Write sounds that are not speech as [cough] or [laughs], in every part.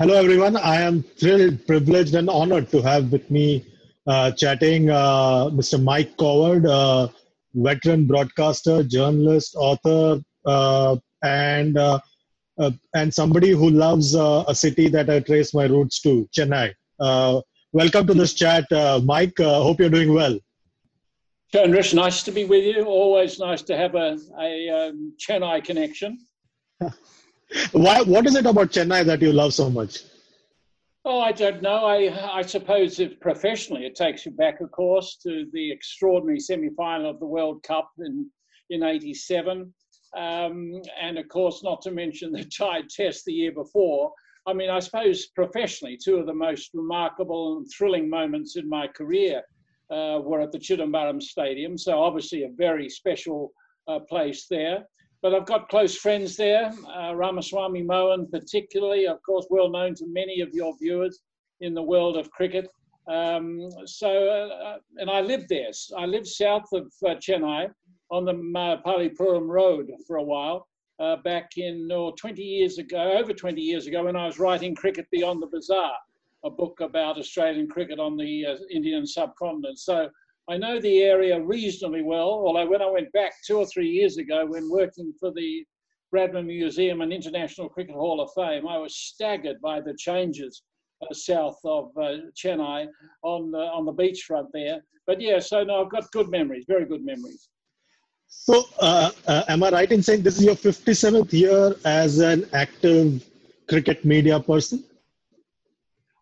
Hello, everyone. I am thrilled, privileged, and honored to have with me uh, chatting uh, Mr. Mike Coward, uh, veteran broadcaster, journalist, author, uh, and uh, uh, and somebody who loves a city that I trace my roots to, Chennai. welcome to this chat, Mike. hope you're doing well. Chandresh, nice to be with you. Always nice to have a, a um, Chennai connection. [laughs] Why, what is it about Chennai that you love so much? Oh, I don't know. I, I suppose it, professionally it takes you back, of course, to the extraordinary semi-final of the World Cup in in '87, um, and of course, not to mention the Tied Test the year before. I mean, I suppose professionally, two of the most remarkable and thrilling moments in my career uh, were at the Chidambaram Stadium. So obviously, a very special uh, place there. But I've got close friends there, uh, Ramaswamy Mohan particularly, of course, well known to many of your viewers in the world of cricket. Um, so, uh, and I lived there. I lived south of uh, Chennai on the uh, Pallipuram Road for a while, uh, back in oh, 20 years ago, over 20 years ago, when I was writing Cricket Beyond the Bazaar, a book about Australian cricket on the uh, Indian subcontinent. So I know the area reasonably well, although when I went back two or three years ago when working for the Bradman Museum and International Cricket Hall of Fame, I was staggered by the changes uh, south of uh, Chennai on, uh, on the beachfront there. But yeah, so no, I've got good memories, very good memories. So, uh, uh, am I right in saying this is your 57th year as an active cricket media person?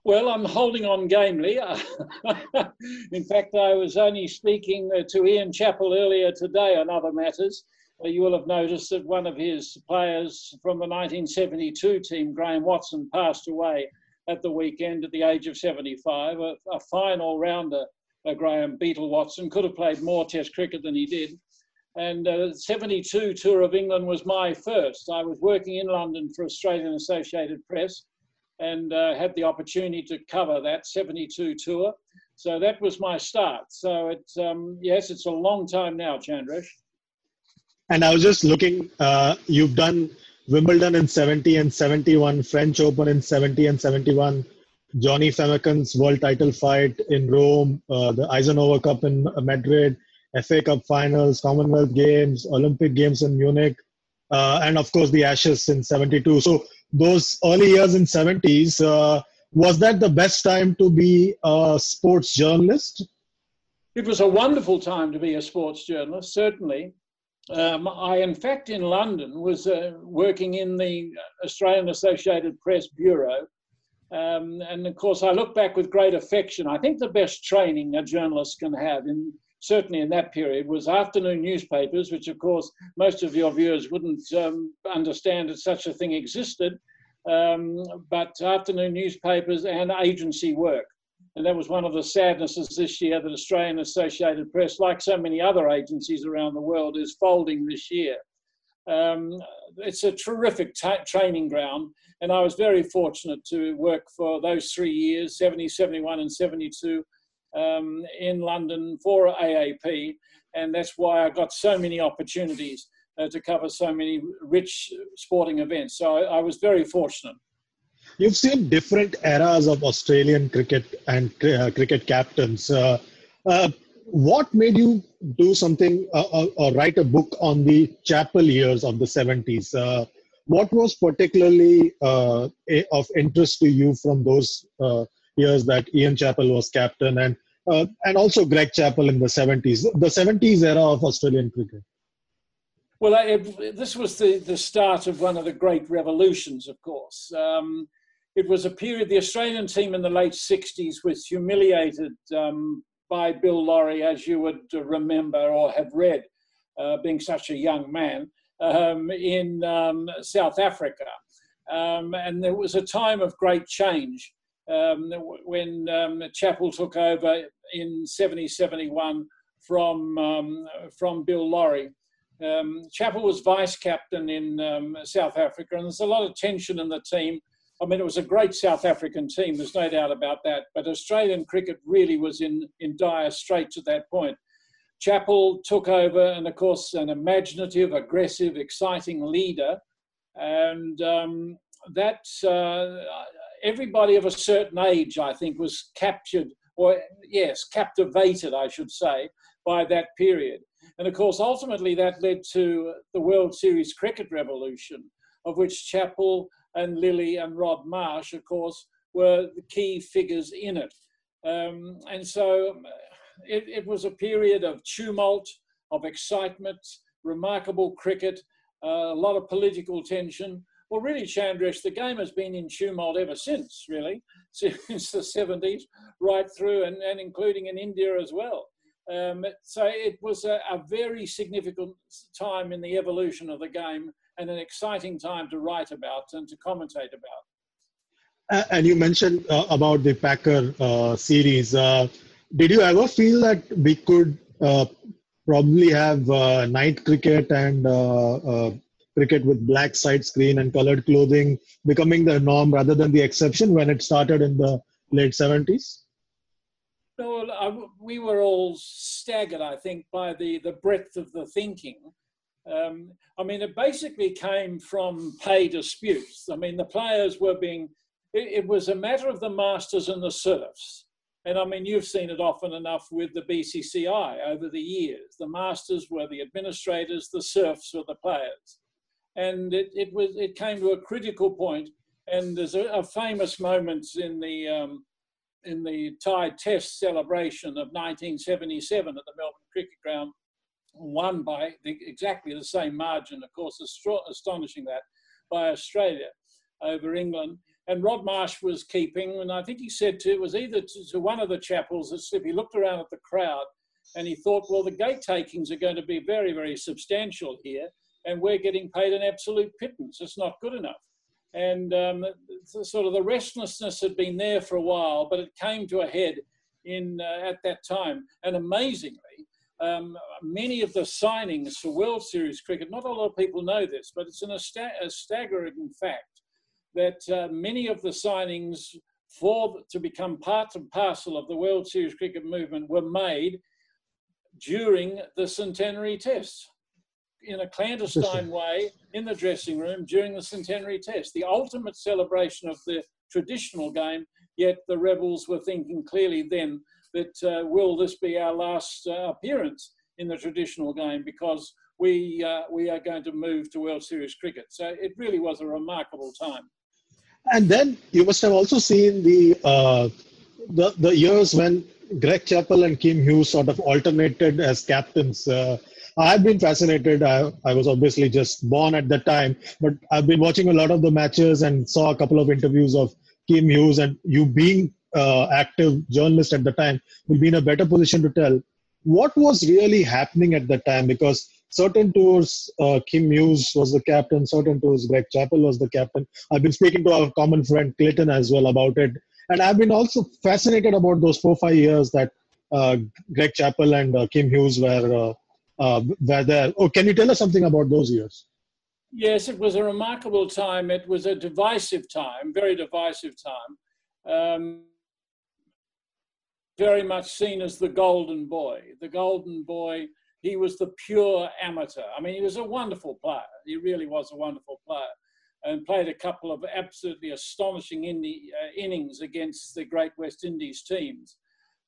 Well, I'm holding on gamely. [laughs] in fact, I was only speaking uh, to Ian Chappell earlier today on other matters. Uh, you will have noticed that one of his players from the 1972 team, Graeme Watson, passed away at the weekend at the age of 75. A, a fine all rounder, uh, Graeme Beetle Watson, could have played more Test cricket than he did. And uh, 72 tour of England was my first. I was working in London for Australian Associated Press and uh, had the opportunity to cover that 72 tour. So that was my start. So it's um, yes, it's a long time now, Chandresh. And I was just looking. Uh, you've done Wimbledon in 70 and 71, French Open in 70 and 71, Johnny Famechon's world title fight in Rome, uh, the Eisenhower Cup in Madrid, FA Cup finals, Commonwealth Games, Olympic Games in Munich, uh, and of course the Ashes in 72. So those early years in 70s uh, was that the best time to be a sports journalist it was a wonderful time to be a sports journalist certainly um, I, in fact, in London, was uh, working in the Australian Associated Press Bureau. Um, and of course, I look back with great affection. I think the best training a journalist can have in certainly in that period, was afternoon newspapers, which of course most of your viewers wouldn't um, understand that such a thing existed, um, but afternoon newspapers and agency work. And that was one of the sadnesses this year that Australian Associated Press, like so many other agencies around the world, is folding this year. Um, it's a terrific training ground, and I was very fortunate to work for those three years 70, 71, and 72 um, in London for AAP, and that's why I got so many opportunities uh, to cover so many rich sporting events. So I, I, was very fortunate. You've seen different eras of Australian cricket and uh, cricket captains. Uh, uh what made you do something uh, uh, or write a book on the Chappell years of the 70s? what was particularly of interest to you from those years that Ian Chappell was captain and uh, and also Greg Chappell in the 70s, the 70s era of Australian cricket. Well, it, this was the, the start of one of the great revolutions, of course. Um, it was a period, the Australian team in the late 60s was humiliated um, by Bill Lawry, as you would remember or have read, uh, being such a young man, um, in um, South Africa. Um, and there was a time of great change um, when um, Chappell took over in 70 71 from, um, from Bill Lawry. Um, Chappell was vice captain in um, South Africa, and there's a lot of tension in the team. I mean, it was a great South African team, there's no doubt about that, but Australian cricket really was in, in dire straits at that point. Chappell took over, and of course, an imaginative, aggressive, exciting leader. And um, that uh, everybody of a certain age, I think, was captured, or yes, captivated, I should say, by that period. And of course, ultimately, that led to the World Series cricket revolution, of which Chappell and Lillee and Rod Marsh, of course, were the key figures in it. Um, and so it, it, was a period of tumult, of excitement, remarkable cricket, uh, a lot of political tension. Well, really, Chandresh, the game has been in tumult ever since, really, [laughs] since the 70s, right through and, and including in India as well. Um, so it was a, a, very significant time in the evolution of the game and an exciting time to write about and to commentate about. And you mentioned uh, about the Packer uh, series. Uh, did you ever feel that we could uh, probably have uh, night cricket and cricket with black side screen and colored clothing becoming the norm rather than the exception when it started in the late 70s? No, we were all staggered, I think, by the, the breadth of the thinking. Um, I mean, it basically came from pay disputes. I mean, the players were being, it, it, was a matter of the masters and the serfs. And I mean, you've seen it often enough with the BCCI over the years. The masters were the administrators, the serfs were the players. And it, it was, it came to a critical point, and there's a, a famous moment in the, um, in the Tide Test celebration of 1977 at the Melbourne Cricket Ground, won by the, exactly the same margin, of course, astonishing that, by Australia over England. And Rod Marsh was keeping, and I think he said to, it was either to, to one of the Chappells that Slip, he looked around at the crowd and he thought, well, the gate takings are going to be very, very substantial here, and we're getting paid an absolute pittance. It's not good enough. And um, sort of the restlessness had been there for a while, but it came to a head in uh, at that time. And amazingly, um, many of the signings for World Series cricket, not a lot of people know this, but it's an, a, a staggering fact that uh, many of the signings for to become part and parcel of the World Series cricket movement were made during the centenary test in a clandestine way in the dressing room during the centenary test. The ultimate celebration of the traditional game, yet the rebels were thinking clearly then that uh, will this be our last uh, appearance in the traditional game because we, uh, we are going to move to World Series cricket. So it really was a remarkable time. And then you must have also seen the, uh, the, the years when Greg Chappell and Kim Hughes sort of alternated as captains. Uh, I've been fascinated. I, I was obviously just born at that time, but I've been watching a lot of the matches and saw a couple of interviews of Kim Hughes. And you being uh, active journalist at the time will be in a better position to tell what was really happening at that time because certain tours uh, kim hughes was the captain certain tours greg chappell was the captain i've been speaking to our common friend clayton as well about it and i've been also fascinated about those four five years that uh, greg chappell and uh, kim hughes were uh, were there oh can you tell us something about those years yes it was a remarkable time it was a divisive time very divisive time um, very much seen as the golden boy. The golden boy, he was the pure amateur. I mean, he was a wonderful player. He really was a wonderful player and played a couple of absolutely astonishing uh, innings against the great West Indies teams.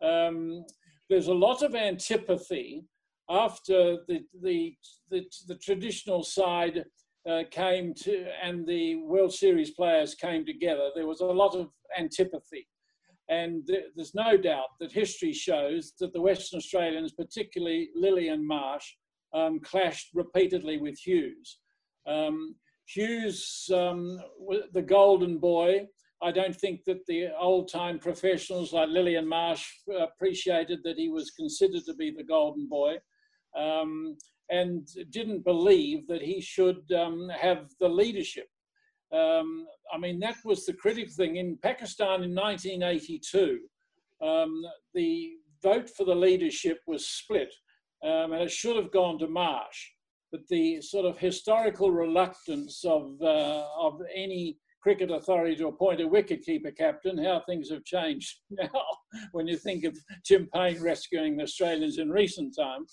Um, there's a lot of antipathy after the, the, the, the traditional side uh, came to and the World Series players came together. There was a lot of antipathy. And there's no doubt that history shows that the Western Australians, particularly Lillee and Marsh, um, clashed repeatedly with Hughes. Um, Hughes, um, the golden boy, I don't think that the old time professionals like Lillee and Marsh appreciated that he was considered to be the golden boy um, and didn't believe that he should um, have the leadership um, I mean, that was the critical thing. In Pakistan in 1982, um, the vote for the leadership was split, and it should have gone to Marsh. But the sort of historical reluctance of, uh, of any cricket authority to appoint a wicketkeeper captain, how things have changed [laughs] now when you think of Tim Paine rescuing the Australians in recent time.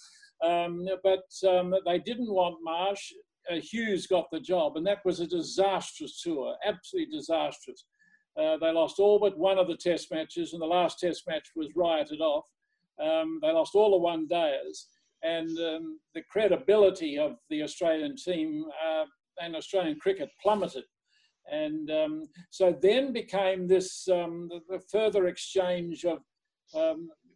Um, but um, they didn't want Marsh uh, Hughes got the job, and that was a disastrous tour, absolutely disastrous. Uh, they lost all but one of the test matches, and the last test match was rioted off. Um, they lost all the one days, and um, the credibility of the Australian team uh, and Australian cricket plummeted. And um, so then became this um, the, the, further exchange of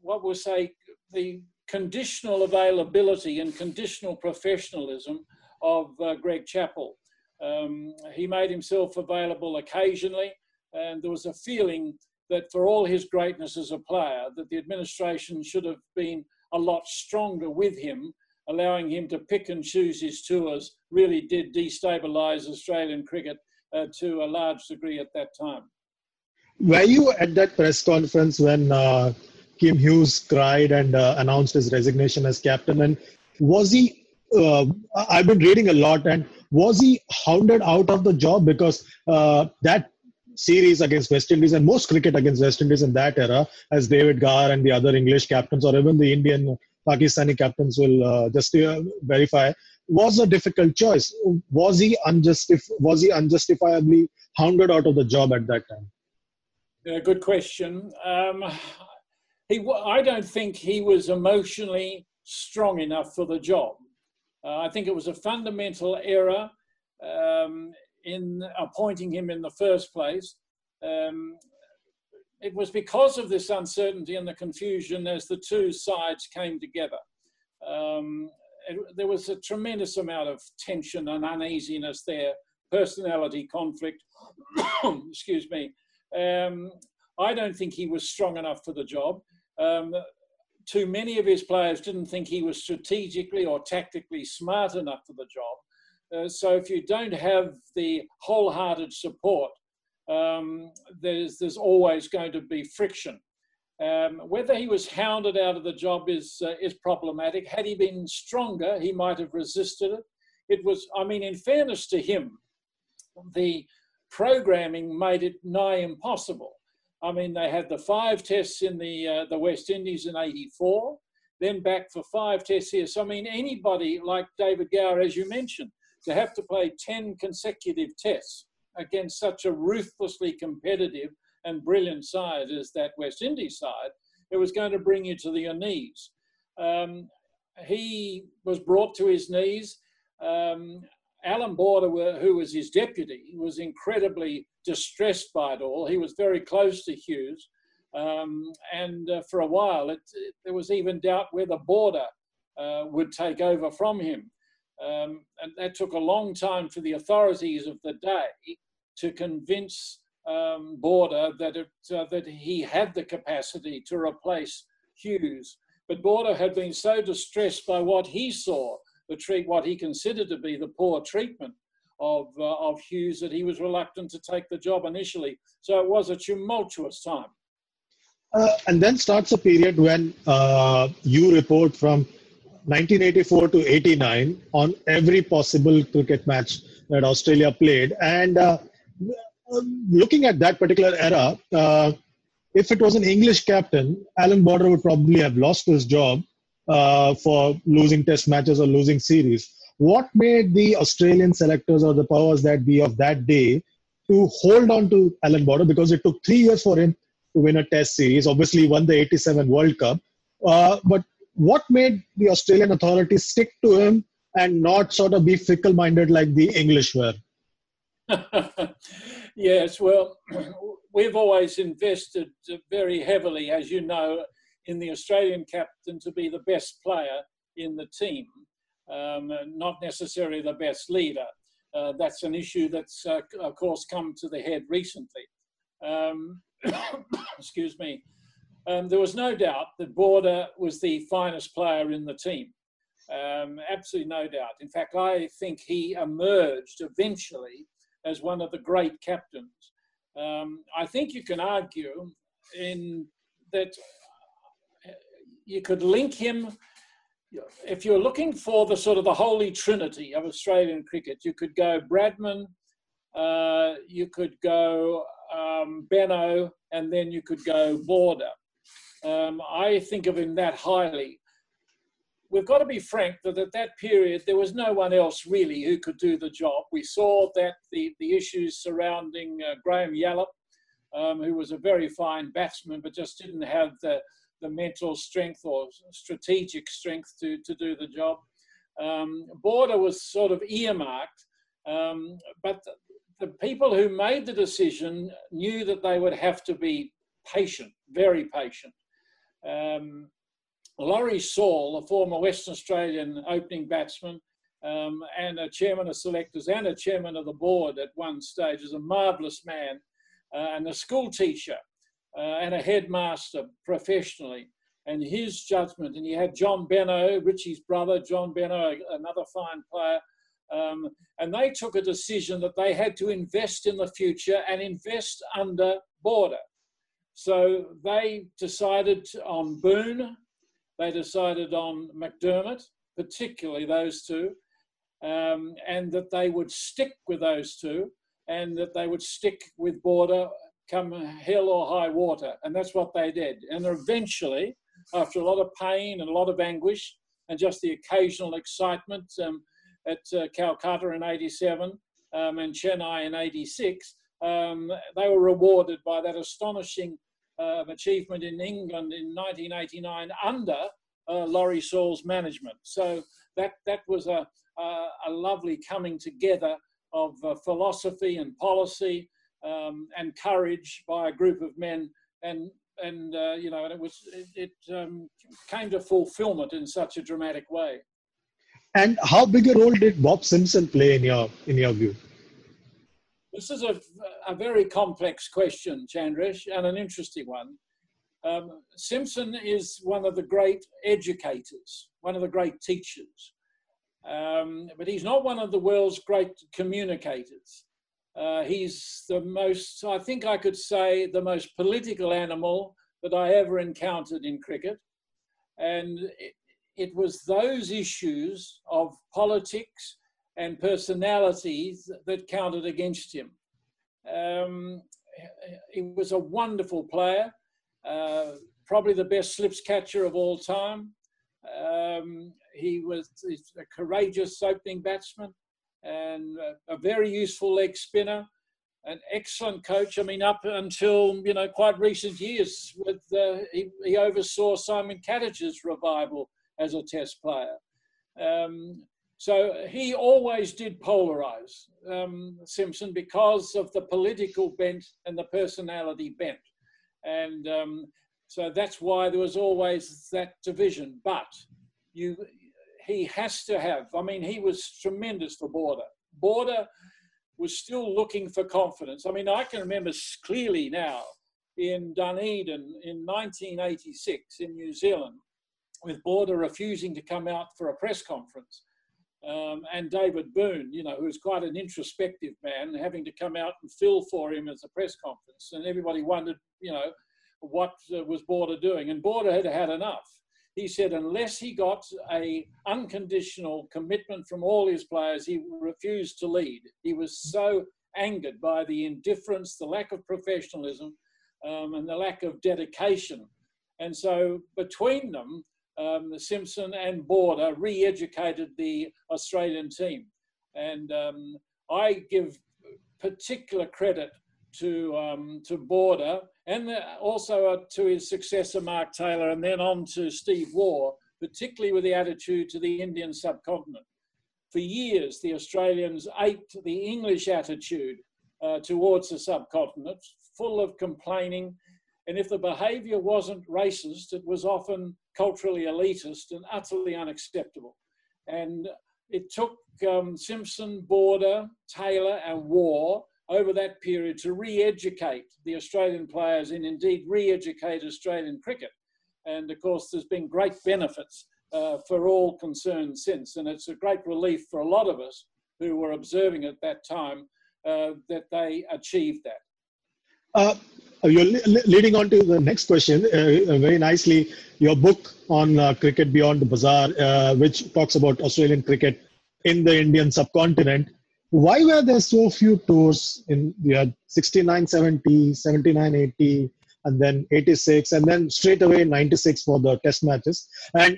what we'll say the conditional availability and conditional professionalism of uh, Greg Chappell. Um, he made himself available occasionally, and there was a feeling that for all his greatness as a player, that the administration should have been a lot stronger with him, allowing him to pick and choose his tours really did destabilise Australian cricket uh, to a large degree at that time. Were you at that press conference when uh, Kim Hughes cried and uh, announced his resignation as captain? And was he? Uh, I've been reading a lot, and was he hounded out of the job because uh, that series against West Indies and most cricket against West Indies in that era, as David Gower and the other English captains, or even the Indian Pakistani captains will uh, just uh, verify, was a difficult choice. Was he unjustif- Was he unjustifiably hounded out of the job at that time? Yeah, good question. Um, he, I don't think he was emotionally strong enough for the job. Uh, I think it was a fundamental error um, in appointing him in the first place. Um, it was because of this uncertainty and the confusion as the two sides came together. Um, it, there was a tremendous amount of tension and uneasiness there, personality conflict. [coughs] Excuse me. Um, I don't think he was strong enough for the job. Um, too many of his players didn't think he was strategically or tactically smart enough for the job. Uh, so if you don't have the wholehearted support, um, there's, there's always going to be friction. Um, whether he was hounded out of the job is, uh, is problematic. Had he been stronger, he might have resisted it. It was, I mean, in fairness to him, the programming made it nigh impossible. I mean, they had the five tests in the, uh, the West Indies in 84, then back for five tests here. So, I mean, anybody like David Gower, as you mentioned, to have to play 10 consecutive tests against such a ruthlessly competitive and brilliant side as that West Indies side, it was going to bring you to your knees. Um, he was brought to his knees. Um, Allan Border, who was his deputy, was incredibly distressed by it all. He was very close to Hughes. Um, and uh, for a while, it, it, there was even doubt whether Border uh, would take over from him. Um, and that took a long time for the authorities of the day to convince um, Border that, it, uh, that he had the capacity to replace Hughes. But Border had been so distressed by what he saw, the treat, what he considered to be the poor treatment of, uh, of Hughes, that he was reluctant to take the job initially. So it was a tumultuous time. Uh, and then starts a period when uh, you report from 1984 to 89 on every possible cricket match that Australia played. And uh, looking at that particular era, uh, if it was an English captain, Allan Border would probably have lost his job uh, for losing test matches or losing series. What made the Australian selectors or the powers that be of that day to hold on to Allan Border? Because it took three years for him to win a test series. Obviously, won the 87 World Cup. Uh, but what made the Australian authorities stick to him and not sort of be fickle minded like the English were? [laughs] yes, well, [clears throat] we've always invested very heavily, as you know, in the Australian captain to be the best player in the team, um, not necessarily the best leader. Uh, that's an issue that's, uh, of course, come to the head recently. Um, [coughs] excuse me. Um, there was no doubt that Border was the finest player in the team. Um, absolutely no doubt. In fact, I think he emerged eventually as one of the great captains. Um, I think you can argue in that you could link him. If you're looking for the sort of the holy trinity of Australian cricket, you could go Bradman, uh, you could go um, Benaud, and then you could go Border. Um, I think of him that highly. We've got to be frank that at that period there was no one else really who could do the job. We saw that the, the issues surrounding uh, Graham Yallop um, who was a very fine batsman, but just didn't have the, the mental strength or strategic strength to, to do the job. Um, Border was sort of earmarked, um, but the, people who made the decision knew that they would have to be patient, very patient. Um, Lawrie Sawle, a former Western Australian opening batsman, um, and a chairman of selectors and a chairman of the board at one stage, is a marvellous man, uh, and a school teacher and a headmaster professionally. And his judgment, and you had John Benaud, Richie's brother, John Benaud, another fine player, um, and they took a decision that they had to invest in the future and invest under border. So they decided on Boon, they decided on McDermott, particularly those two, um, and that they would stick with those two and that they would stick with border come hell or high water. And that's what they did. And eventually, after a lot of pain and a lot of anguish and just the occasional excitement um, at uh, Calcutta in 87 um, and Chennai in 86, um, they were rewarded by that astonishing uh, achievement in England in 1989 under uh, Lawrie Sawle's management. So that, that was a, a, a lovely coming together of uh, philosophy and policy um, and courage by a group of men. And and uh, you know and it was it, it um, came to fulfillment in such a dramatic way. And how big a role did bob simpson play in your in your view? This is a, a very complex question chandresh and an interesting one. Um, simpson is one of the great educators one of the great teachers. Um, but he's not one of the world's great communicators. Uh, he's the most, I think I could say, the most political animal that I ever encountered in cricket. And it, it was those issues of politics and personalities that counted against him. Um, he was a wonderful player, uh, probably the best slips catcher of all time. Um, he was a courageous opening batsman and a, very useful leg spinner, an excellent coach. I mean, up until you know quite recent years, with uh, he, he, oversaw Simon Katich's revival as a Test player. Um, so he always did polarize um, Simpson because of the political bent and the personality bent, and um, so that's why there was always that division. But you he has to have. I mean, he was tremendous for Border. Border was still looking for confidence. I mean, I can remember clearly now in Dunedin in 1986 in New Zealand, with Border refusing to come out for a press conference. Um, and David Boon, you know, who's quite an introspective man, having to come out and fill for him as a press conference. And everybody wondered, you know, what uh, was Border doing? And Border had had enough he said unless he got a unconditional commitment from all his players, he refused to lead. He was so angered by the indifference, the lack of professionalism, um, and the lack of dedication. And so between them, um, Simpson and Border re-educated the Australian team. And um, I give particular credit to um, to Border and also uh, to his successor Mark Taylor, and then on to Steve Waugh, particularly with the attitude to the Indian subcontinent. For years, the Australians aped the English attitude uh, towards the subcontinent, full of complaining, and if the behaviour wasn't racist, it was often culturally elitist and utterly unacceptable. And it took um, Simpson, Border, Taylor, and Waugh over that period to re-educate the Australian players and indeed re-educate Australian cricket. And of course, there's been great benefits uh, for all concerned since. And it's a great relief for a lot of us who were observing at that time uh, that they achieved that. Uh, you're leading on to the next question uh, very nicely. Your book on uh, cricket beyond the bazaar, uh, which talks about Australian cricket in the Indian subcontinent, why were there so few tours in we had 69 70 79 80 and then 86 and then straight away 96 for the test matches and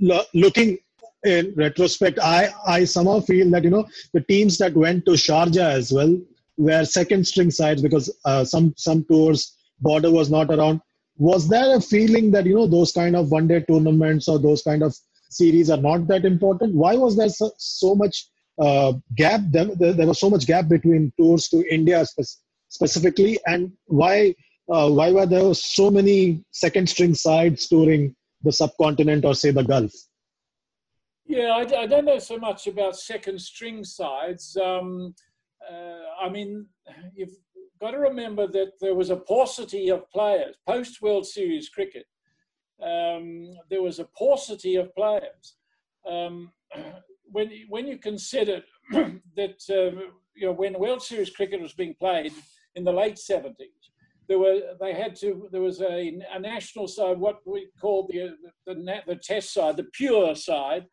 lo- looking in retrospect i i somehow feel that you know the teams that went to sharjah as well were second string sides, because uh, some some tours border was not around. Was there a feeling that you know those kind of one day tournaments or those kind of series are not that important? Why was there so, so much uh, gap? There, there, was so much gap between tours to India spe- specifically, and why uh, why were there so many second string sides touring the subcontinent or say the Gulf? Yeah, I, I don't know so much about second string sides. Um, uh, I mean, you've got to remember that there was a paucity of players post World Series cricket. Um, there was a paucity of players. Um, when when you consider [clears throat] that uh, you know when World Series cricket was being played in the late seventies, there were they had to there was a, a national side, what we called the, the the, Test side, the pure side,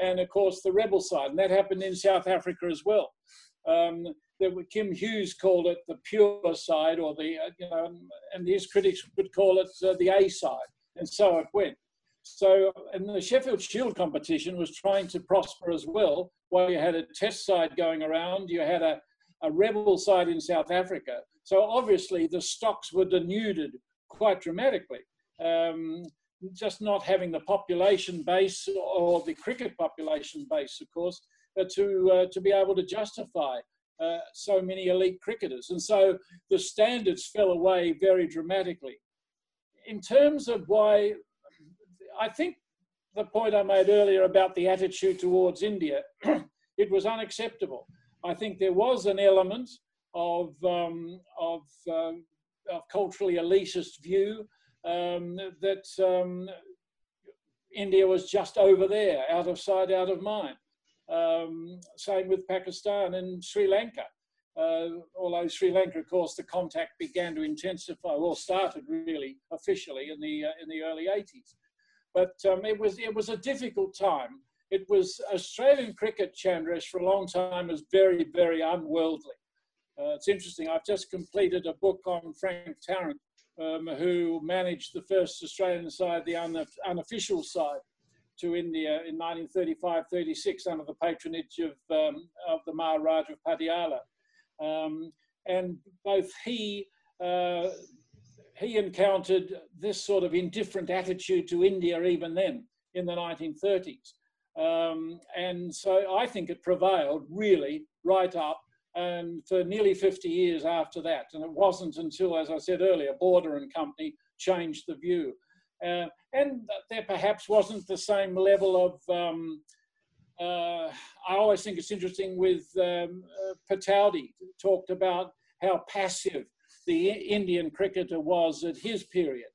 and of course the rebel side, and that happened in South Africa as well. Um, Kim Hughes called it the pure side, or the uh, you know, and his critics would call it uh, the A side, and so it went. So, and the Sheffield Shield competition was trying to prosper as well. While you had a test side going around, you had a, a rebel side in South Africa. So obviously the stocks were denuded quite dramatically. Um, just not having the population base or the cricket population base, of course, uh, to uh, to be able to justify uh, so many elite cricketers, and so the standards fell away very dramatically. In terms of why, I think the point I made earlier about the attitude towards India, [clears throat] it was unacceptable. I think there was an element of um, of, um, of culturally elitist view um, that um, India was just over there, out of sight, out of mind. Um, same with Pakistan and Sri Lanka. Uh, although Sri Lanka, of course, the contact began to intensify, or started really officially in the uh, in the early 80s. But um, it was it was a difficult time. It was Australian cricket, Chandresh, for a long time was very very unworldly. Uh, it's interesting. I've just completed a book on Frank Tarrant, um, who managed the first Australian side, the unofficial side, to India in 1935-36 under the patronage of, um, of the Maharaj of Patiala. Um, and both he, uh, he encountered this sort of indifferent attitude to India even then in the 1930s. Um, and so I think it prevailed really right up and for nearly 50 years after that. And it wasn't until, as I said earlier, Border and Company changed the view. Uh, and there perhaps wasn't the same level of. Um, uh, I always think it's interesting with um, uh, Pataudi talked about how passive the Indian cricketer was at his period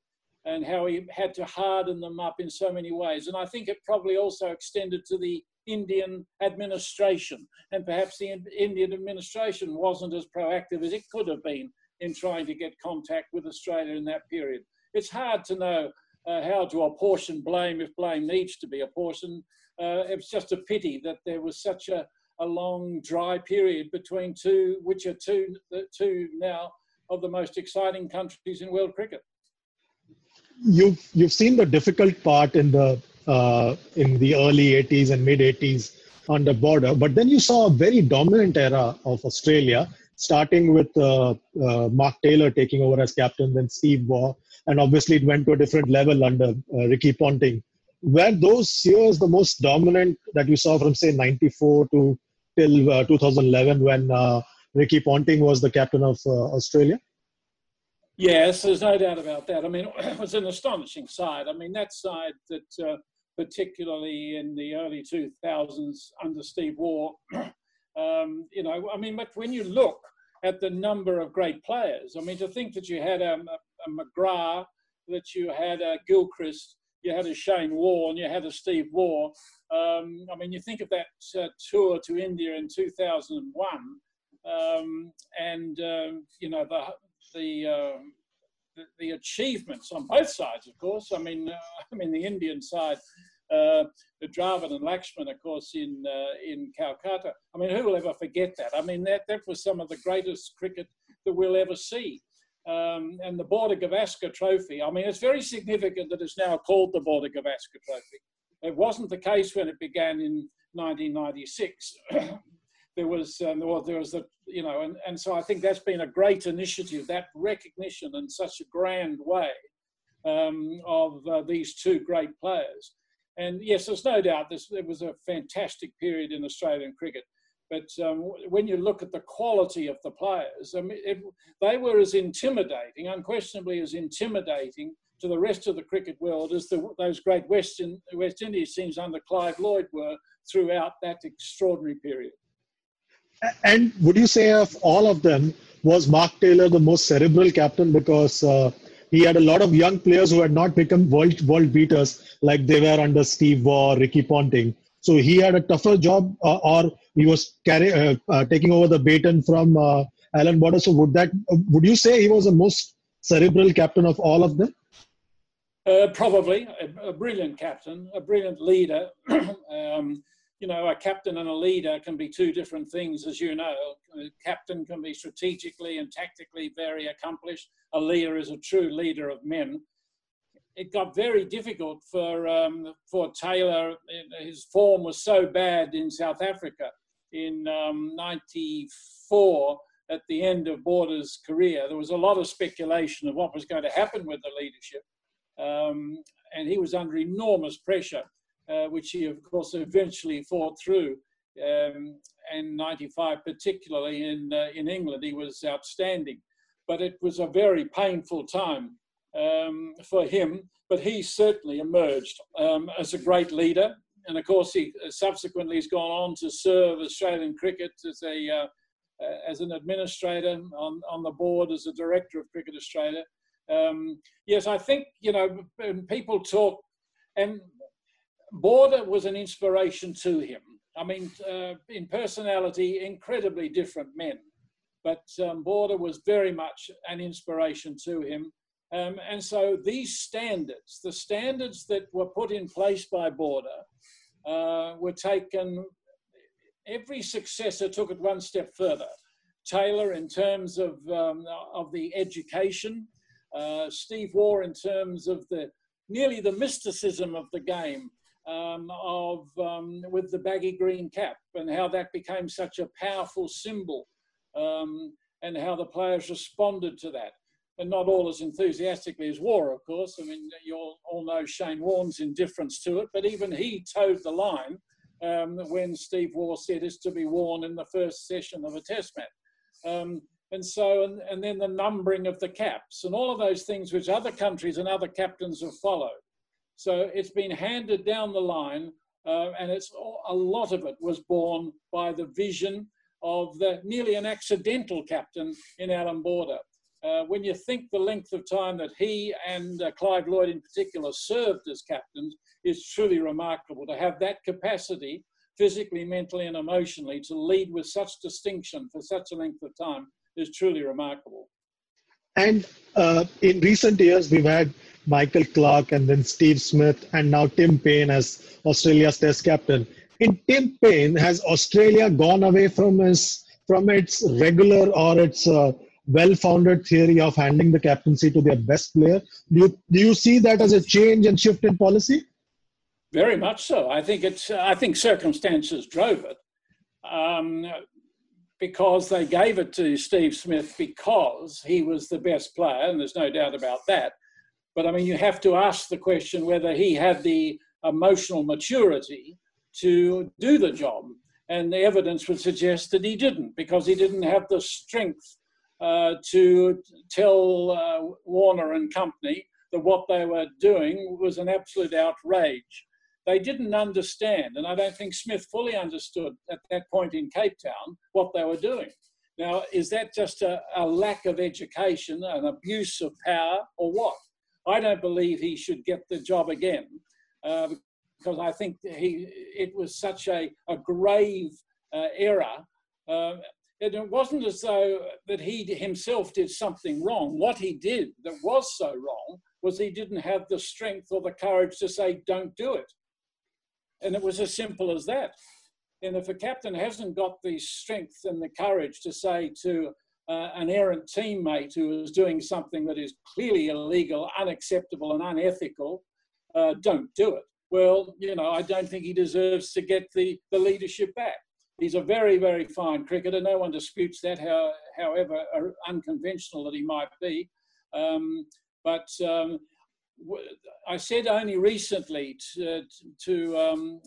and how he had to harden them up in so many ways. And I think it probably also extended to the Indian administration. And perhaps the Indian administration wasn't as proactive as it could have been in trying to get contact with Australia in that period. It's hard to know uh, how to apportion blame if blame needs to be apportioned. Uh, it's just a pity that there was such a, a long dry period between two, which are two, two now of the most exciting countries in world cricket. You've you've seen the difficult part in the uh, in the early 80s and mid 80s on the border. But then you saw a very dominant era of Australia, starting with uh, uh, Mark Taylor taking over as captain, then Steve Waugh, and obviously it went to a different level under uh, Ricky Ponting. Were those years the most dominant that you saw from say 94 to till uh, 2011 when uh, Ricky Ponting was the captain of Australia? Yes, there's no doubt about that. I mean, [clears throat] it was an astonishing side. I mean, that side that uh, particularly in the early 2000s under Steve Waugh. [clears throat] um, you know, I mean, but when you look at the number of great players, I mean, to think that you had a, a McGrath, that you had a Gilchrist, you had a Shane Warne, and you had a Steve Waugh. Um, I mean, you think of that uh, tour to India in 2001, um, and um, you know the the, uh, the, the achievements on both sides, of course. I mean, uh, [laughs] I mean the Indian side uh, Dravid and Laxman, of course, in uh, in Calcutta. I mean, who will ever forget that? I mean, that that was some of the greatest cricket that we'll ever see. Um, and the Border Gavaskar Trophy. I mean, it's very significant that it's now called the Border Gavaskar Trophy. It wasn't the case when it began in 1996. [clears throat] there was um, or there was the you know and, and so I think that's been a great initiative that recognition in such a grand way um, of uh, these two great players and yes there's no doubt this it was a fantastic period in Australian cricket but um, when you look at the quality of the players I mean, it, they were as intimidating unquestionably as intimidating to the rest of the cricket world as the, those great West, West Indies teams under Clive Lloyd were throughout that extraordinary period. And would you say of all of them, was Mark Taylor the most cerebral captain because uh, he had a lot of young players who had not become world world beaters like they were under Steve Waugh, Ricky Ponting. So he had a tougher job, uh, or he was carry, uh, uh taking over the baton from uh, Allan Border. So would that would you say he was the most cerebral captain of all of them? Uh, probably a, a, brilliant captain, a brilliant leader. [clears throat] um, you know, a captain and a leader can be two different things, as you know. A captain can be strategically and tactically very accomplished. A leader is a true leader of men. It got very difficult for um, for Taylor. His form was so bad in South Africa in '94. Um, at the end of Border's career, there was a lot of speculation of what was going to happen with the leadership, um, and he was under enormous pressure which he, of course, eventually fought through. Um, and 95, particularly in, uh, in England, he was outstanding. But it was a very painful time um, for him, but he certainly emerged um, as a great leader. And of course, he uh, subsequently has gone on to serve Australian cricket as a uh, as an administrator on, on the board as a director of Cricket Australia. Um, yes, I think you know people talk, and Border was an inspiration to him. I mean, uh, in personality, incredibly different men, but um, Border was very much an inspiration to him. Um, and so these standards, the standards that were put in place by Border, uh, were taken, every successor took it one step further. Taylor in terms of, um, of the education, uh, Steve Waugh in terms of the nearly the mysticism of the game, um, of um, with the baggy green cap and how that became such a powerful symbol um, and how the players responded to that. And not all as enthusiastically as Waugh, of course. I mean, you all, know Shane Warne's indifference to it, but even he towed the line um, when Steve Waugh said it's to be worn in the first session of a test match. Um, and so, and, and then the numbering of the caps and all of those things which other countries and other captains have followed. So it's been handed down the line, uh, and it's a lot of it was born by the vision of the nearly an accidental captain in Allan Border. Uh, when you think the length of time that he and uh, Clive Lloyd in particular served as captains, is truly remarkable to have that capacity, physically, mentally, and emotionally, to lead with such distinction for such a length of time is truly remarkable. And uh, in recent years, we've had Michael Clarke and then Steve Smith and now Tim Paine as Australia's test captain. In Tim Paine, has Australia gone away from its from its regular or its uh, well-founded theory of handing the captaincy to their best player? Do you, do you see that as a change and shift in policy? Very much so. I think it's. I think circumstances drove it. Um, because they gave it to Steve Smith because he was the best player, and there's no doubt about that. But I mean, you have to ask the question whether he had the emotional maturity to do the job. And the evidence would suggest that he didn't, because he didn't have the strength uh, to tell uh, Warner and company that what they were doing was an absolute outrage. They didn't understand, and I don't think Smith fully understood at that point in Cape Town what they were doing. Now, is that just a, a lack of education, an abuse of power, or what? I don't believe he should get the job again uh, because I think he it was such a, a grave uh, error. Uh, it wasn't as though that he himself did something wrong. What he did that was so wrong was he didn't have the strength or the courage to say, don't do it. And it was as simple as that. And if a captain hasn't got the strength and the courage to say to uh, an errant teammate who is doing something that is clearly illegal, unacceptable, and unethical, uh, don't do it. Well, you know, I don't think he deserves to get the, the leadership back. he's a very, very fine cricketer. No one disputes that, how, however unconventional that he might be. Um, but um, I said only recently to, to, um,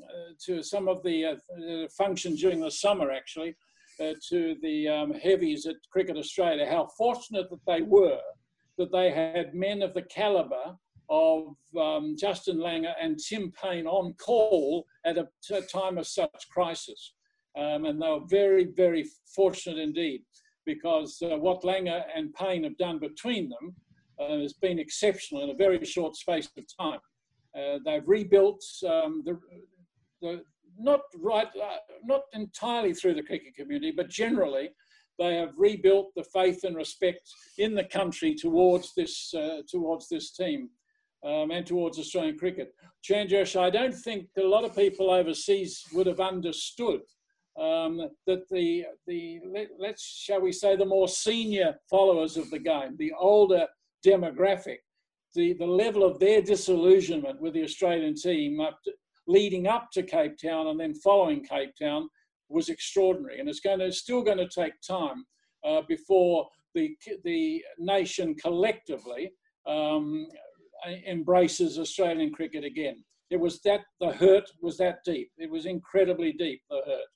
to some of the uh, functions during the summer, actually, uh, to the um, heavies at Cricket Australia, how fortunate that they were that they had men of the calibre of um, Justin Langer and Tim Paine on call at a, time of such crisis. Um, and they were very, very fortunate indeed, because uh, what Langer and Payne have done between them uh, has been exceptional in a very short space of time. Uh, they've rebuilt um, the, the, not right, uh, not entirely through the cricket community, but generally they have rebuilt the faith and respect in the country towards this uh, towards this team um, and towards Australian cricket. Chandresh, I don't think a lot of people overseas would have understood um, that the the let, us shall we say the more senior followers of the game, the older demographic, the the level of their disillusionment with the Australian team up to, leading up to Cape Town and then following Cape Town was extraordinary, and it's going to still going to take time uh, before the the nation collectively um, embraces Australian cricket again. It was that the hurt was that deep. It was incredibly deep. The hurt.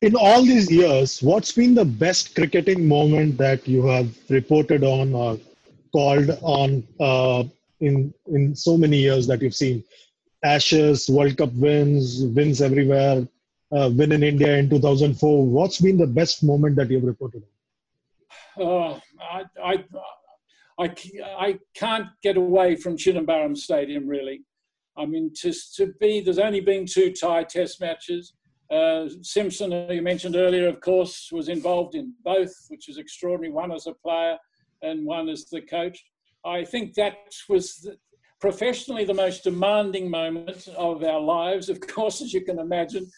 In all these years, what's been the best cricketing moment that you have reported on or called on uh, in in so many years that you've seen? Ashes, World Cup wins, wins everywhere, uh, win in India in 2004. What's been the best moment that you've reported on? Uh, I, I, I, I can't get away from Chidambaram Stadium, really. I mean, to, to be, there's only been two tie test matches. Uh, Simpson, who you mentioned earlier, of course, was involved in both, which is extraordinary, one as a player and one as the coach. I think that was professionally the most demanding moment of our lives, of course, as you can imagine,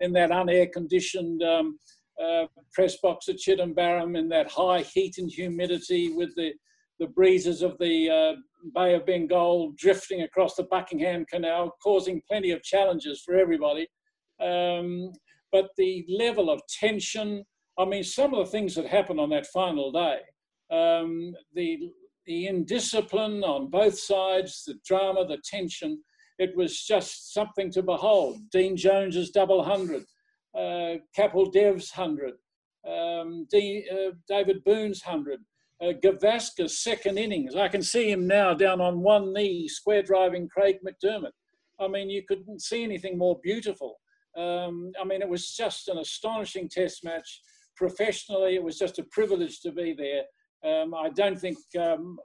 in that unair conditioned um, uh, press box at Chidambaram, in that high heat and humidity with the the breezes of the uh, Bay of Bengal drifting across the Buckingham Canal, causing plenty of challenges for everybody. Um, but the level of tension, I mean, some of the things that happened on that final day, um, the, the indiscipline on both sides, the drama, the tension, it was just something to behold. Dean Jones's double hundred, uh, Kapil Dev's hundred, um, D, uh, David Boon's hundred, uh, Gavaskar's second innings. I can see him now down on one knee, square driving Craig McDermott. I mean, you couldn't see anything more beautiful. Um, I mean, it was just an astonishing test match. Professionally, it was just a privilege to be there. Um, I don't think um,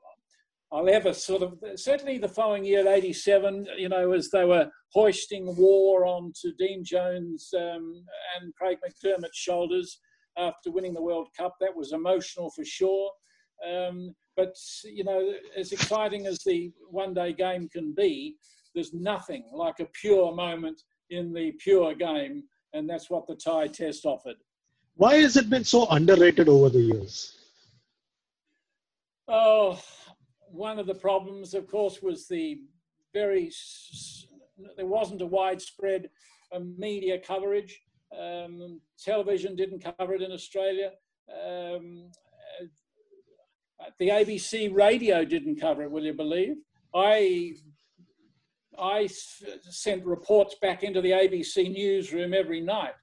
I'll ever sort of, certainly the following year, 87, you know, as they were hoisting war onto Dean Jones um, and Craig McDermott's shoulders after winning the World Cup, that was emotional for sure. Um, but you know, as exciting as the one-day game can be, there's nothing like a pure moment in the pure game, and that's what the tie test offered. Why has it been so underrated over the years? Oh, one of the problems, of course, was the very there wasn't a widespread um, media coverage. Um, television didn't cover it in Australia. Um, the ABC radio didn't cover it, will you believe? I, I sent reports back into the ABC newsroom every night,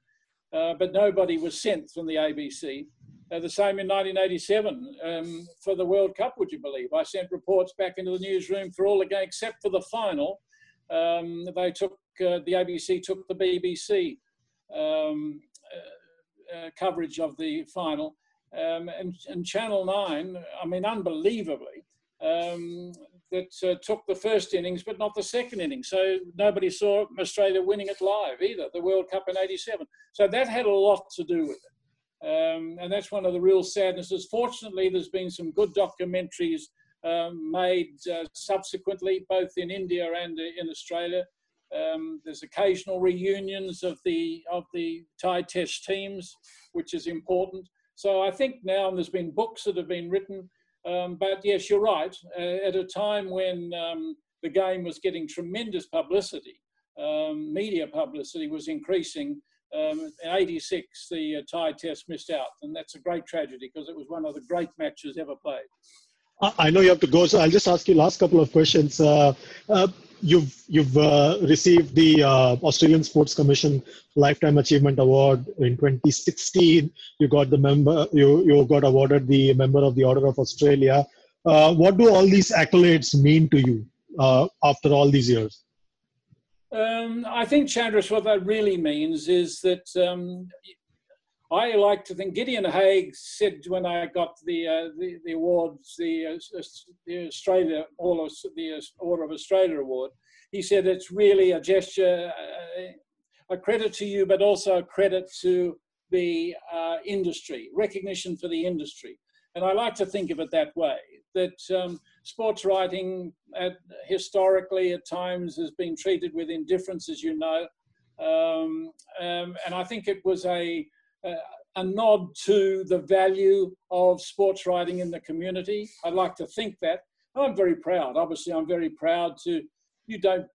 uh, but nobody was sent from the ABC. Uh, the same in 1987 um, for the World Cup, would you believe? I sent reports back into the newsroom for all the games except for the final. Um, they took, uh, the ABC took the BBC um, uh, uh, coverage of the final. Um, and, and, Channel 9, I mean, unbelievably, um, that uh, took the first innings but not the second innings. So nobody saw Australia winning it live either, the World Cup in 87. So that had a lot to do with it. Um, and that's one of the real sadnesses. Fortunately, there's been some good documentaries um, made uh, subsequently, both in India and in Australia. Um, there's occasional reunions of the of the tie test teams, which is important. So I think now there's been books that have been written, um, but yes, you're right. Uh, at a time when um, the game was getting tremendous publicity, um, media publicity was increasing. Um, in 86, the uh, tie test missed out, and that's a great tragedy because it was one of the great matches ever played. I know you have to go, so I'll just ask you last couple of questions. Uh, uh, you've you've uh, received the uh, Australian Sports Commission Lifetime Achievement Award in 2016. You got the member. You you got awarded the Member of the Order of Australia. Uh, what do all these accolades mean to you after all these years? Um, I think, Chandresh, what that really means is that um, I like to think Gideon Haigh said when I got the uh, the, the, awards, the, uh, the Australia All the Order of Australia award. He said it's really a gesture, uh, a credit to you, but also a credit to the uh, industry, recognition for the industry. And I like to think of it that way. That um, sports writing, at, historically at times, has been treated with indifference, as you know. Um, um, and I think it was a a nod to the value of sports writing in the community. I'd like to think that. I'm very proud. Obviously, I'm very proud to. You don't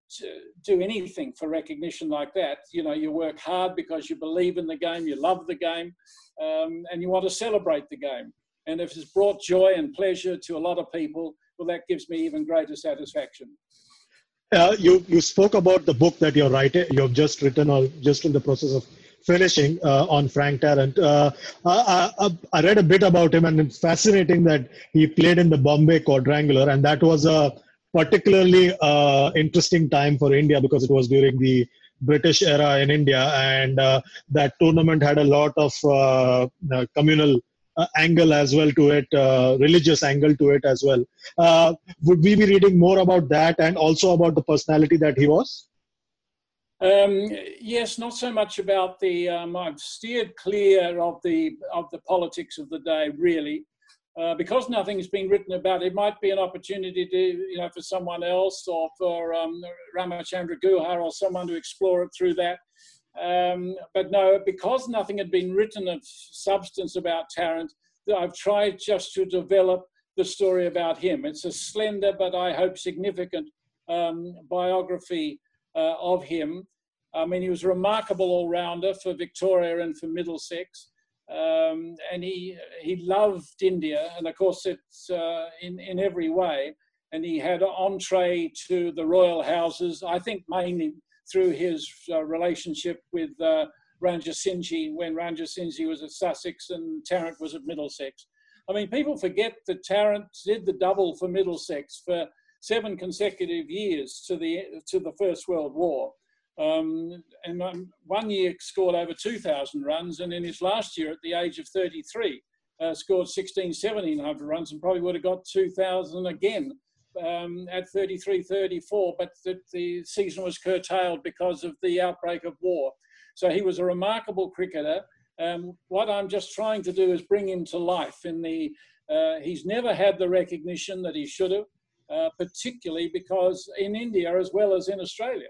do anything for recognition like that. You know, you work hard because you believe in the game, you love the game, um, and you want to celebrate the game. And if it's brought joy and pleasure to a lot of people, well, that gives me even greater satisfaction. Uh, you you spoke about the book that you're writing. You've just written or just in the process of finishing uh, on Frank Tarrant. Uh, I, I, I, read a bit about him, and it's fascinating that he played in the Bombay Quadrangular, and that was a particularly uh, interesting time for India because it was during the British era in India, and uh, that tournament had a lot of uh, uh, communal. Angle as well to it, religious angle to it as well. would we be reading more about that and also about the personality that he was? Um, yes, not so much about the. Um, I've steered clear of the of the politics of the day, really, uh, because nothing's been written about it. Might be an opportunity to, you know, for someone else or for um, Ramachandra Guha or someone to explore it through that. Um, but no, because nothing had been written of substance about Tarrant, I've tried just to develop the story about him. It's a slender, but I hope significant um, biography uh, of him. I mean, he was a remarkable all-rounder for Victoria and for Middlesex. Um, and he he loved India, and of course it's uh, in in every way. And he had an entree to the royal houses. I think mainly through his uh, relationship with uh, Ranjit when Ranjit was at Sussex and Tarrant was at Middlesex. I mean, people forget that Tarrant did the double for Middlesex for seven consecutive years to the to the First World War. Um, and um, one year scored over 2,000 runs, and in his last year, at the age of 33, uh, scored 16, 1700 runs, and probably would have got 2,000 again um, at 33, 34. But the, the season was curtailed because of the outbreak of war. So he was a remarkable cricketer. Um, what I'm just trying to do is bring him to life. In the, uh, he's never had the recognition that he should have. Uh, particularly because in India as well as in Australia,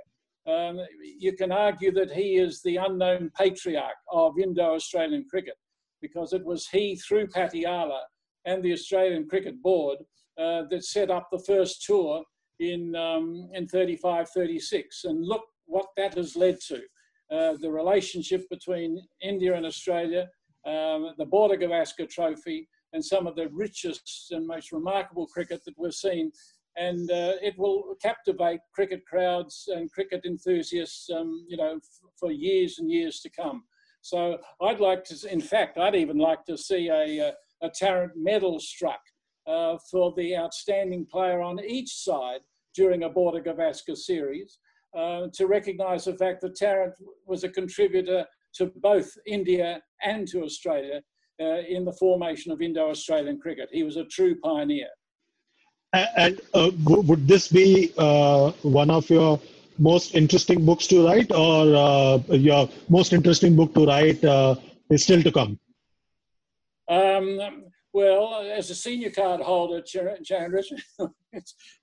um, you can argue that he is the unknown patriarch of Indo-Australian cricket because it was he through Patiala and the Australian Cricket Board uh, that set up the first tour in, um, in 35, 36. And look what that has led to. Uh, the relationship between India and Australia, um, the Border Gavaskar Trophy, and some of the richest and most remarkable cricket that we've seen. And uh, it will captivate cricket crowds and cricket enthusiasts, um, you know, for years and years to come. So I'd like to, in fact, I'd even like to see a, a, a Tarrant medal struck uh, for the outstanding player on each side during a Border Gavaskar series uh, to recognise the fact that Tarrant was a contributor to both India and to Australia uh, in the formation of Indo-Australian cricket. He was a true pioneer. And uh, would this be uh, one of your most interesting books to write, or uh, your most interesting book to write uh, is still to come? Um, well, as a senior card holder, Chandresh, [laughs]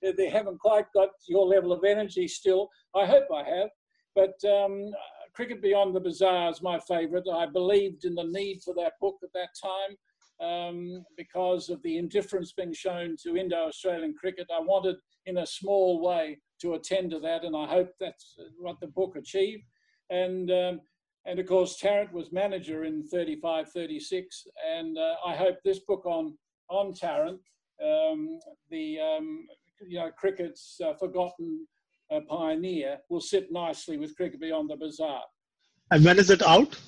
they haven't quite got your level of energy still. I hope I have. But um, Cricket Beyond the Bazaar is my favourite. I believed in the need for that book at that time um, because of the indifference being shown to Indo-Australian cricket. I wanted, in a small way, to attend to that, and I hope that's what the book achieved. And um, and of course, Tarrant was manager in 35, 36. And uh, I hope this book on, on Tarrant, um, the um, you know, cricket's uh, forgotten uh, pioneer, will sit nicely with Cricket Beyond the Bazaar. And when is it out?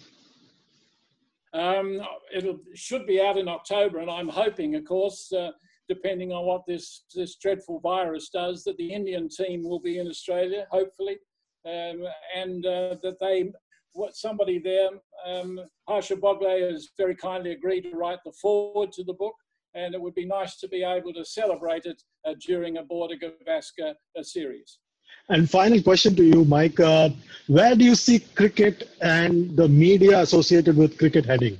Um, it should be out in October, and I'm hoping, of course, uh, depending on what this, this dreadful virus does, that the Indian team will be in Australia, hopefully, um, and uh, that they, what somebody there, um, Harsha Bhogle has very kindly agreed to write the foreword to the book, and it would be nice to be able to celebrate it uh, during a Border Gavaskar uh, series. And final question to you, Mike. Uh, where do you see cricket and the media associated with cricket heading?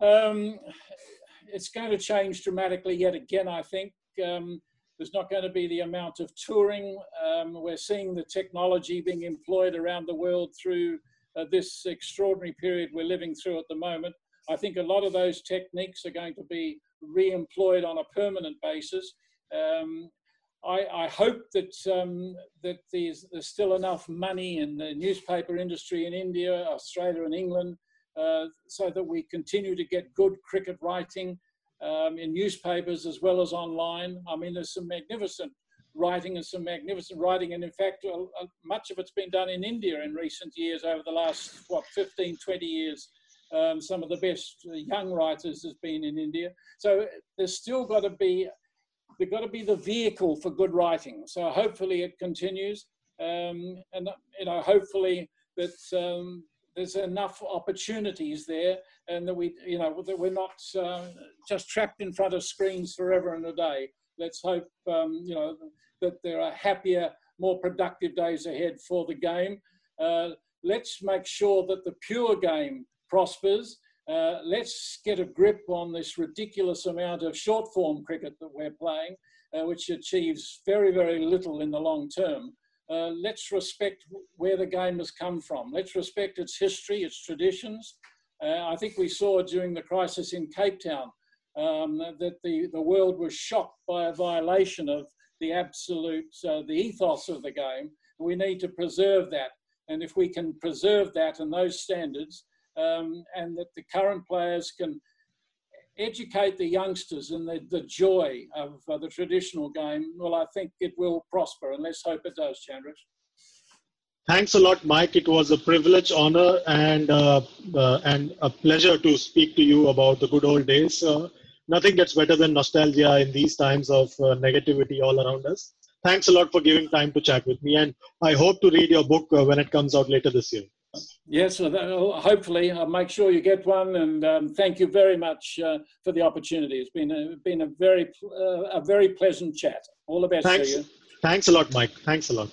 Um, it's going to change dramatically yet again, I think. Um, there's not going to be the amount of touring. Um, we're seeing the technology being employed around the world through uh, this extraordinary period we're living through at the moment. I think a lot of those techniques are going to be re-employed on a permanent basis. Um, I, I, hope that um, that there's, there's, still enough money in the newspaper industry in India, Australia, and England, uh, so that we continue to get good cricket writing um, in newspapers as well as online. I mean, there's some magnificent writing and some magnificent writing, and in fact, uh, uh, much of it's been done in India in recent years, over the last what 15, 20 years. Um, some of the best young writers has been in India. So there's still got to be they've got to be the vehicle for good writing. So hopefully it continues, um, and you know hopefully that um, there's enough opportunities there, and that we you know that we're not uh, just trapped in front of screens forever and a day. Let's hope um, you know that there are happier, more productive days ahead for the game. Uh, let's make sure that the pure game prospers uh, let's get a grip on this ridiculous amount of short form cricket that we're playing, uh, which achieves very, very little in the long term. Uh, let's respect where the game has come from. Let's respect its history, its traditions. Uh, I think we saw during the crisis in Cape Town um, that the, the world was shocked by a violation of the absolute, uh, the ethos of the game. We need to preserve that. And if we can preserve that and those standards, um, and that the current players can educate the youngsters in the, the joy of uh, the traditional game, well, I think it will prosper, and let's hope it does, Chandra. Thanks a lot, Mike. It was a privilege, honor, and uh, uh, and a pleasure to speak to you about the good old days. Uh, nothing gets better than nostalgia in these times of uh, negativity all around us. Thanks a lot for giving time to chat with me, and I hope to read your book uh, when it comes out later this year. Yes, hopefully I'll make sure you get one. And um, thank you very much uh, for the opportunity. It's been a, been a very uh, a very pleasant chat. All the best Thanks. to you. Thanks a lot, Mike. Thanks a lot.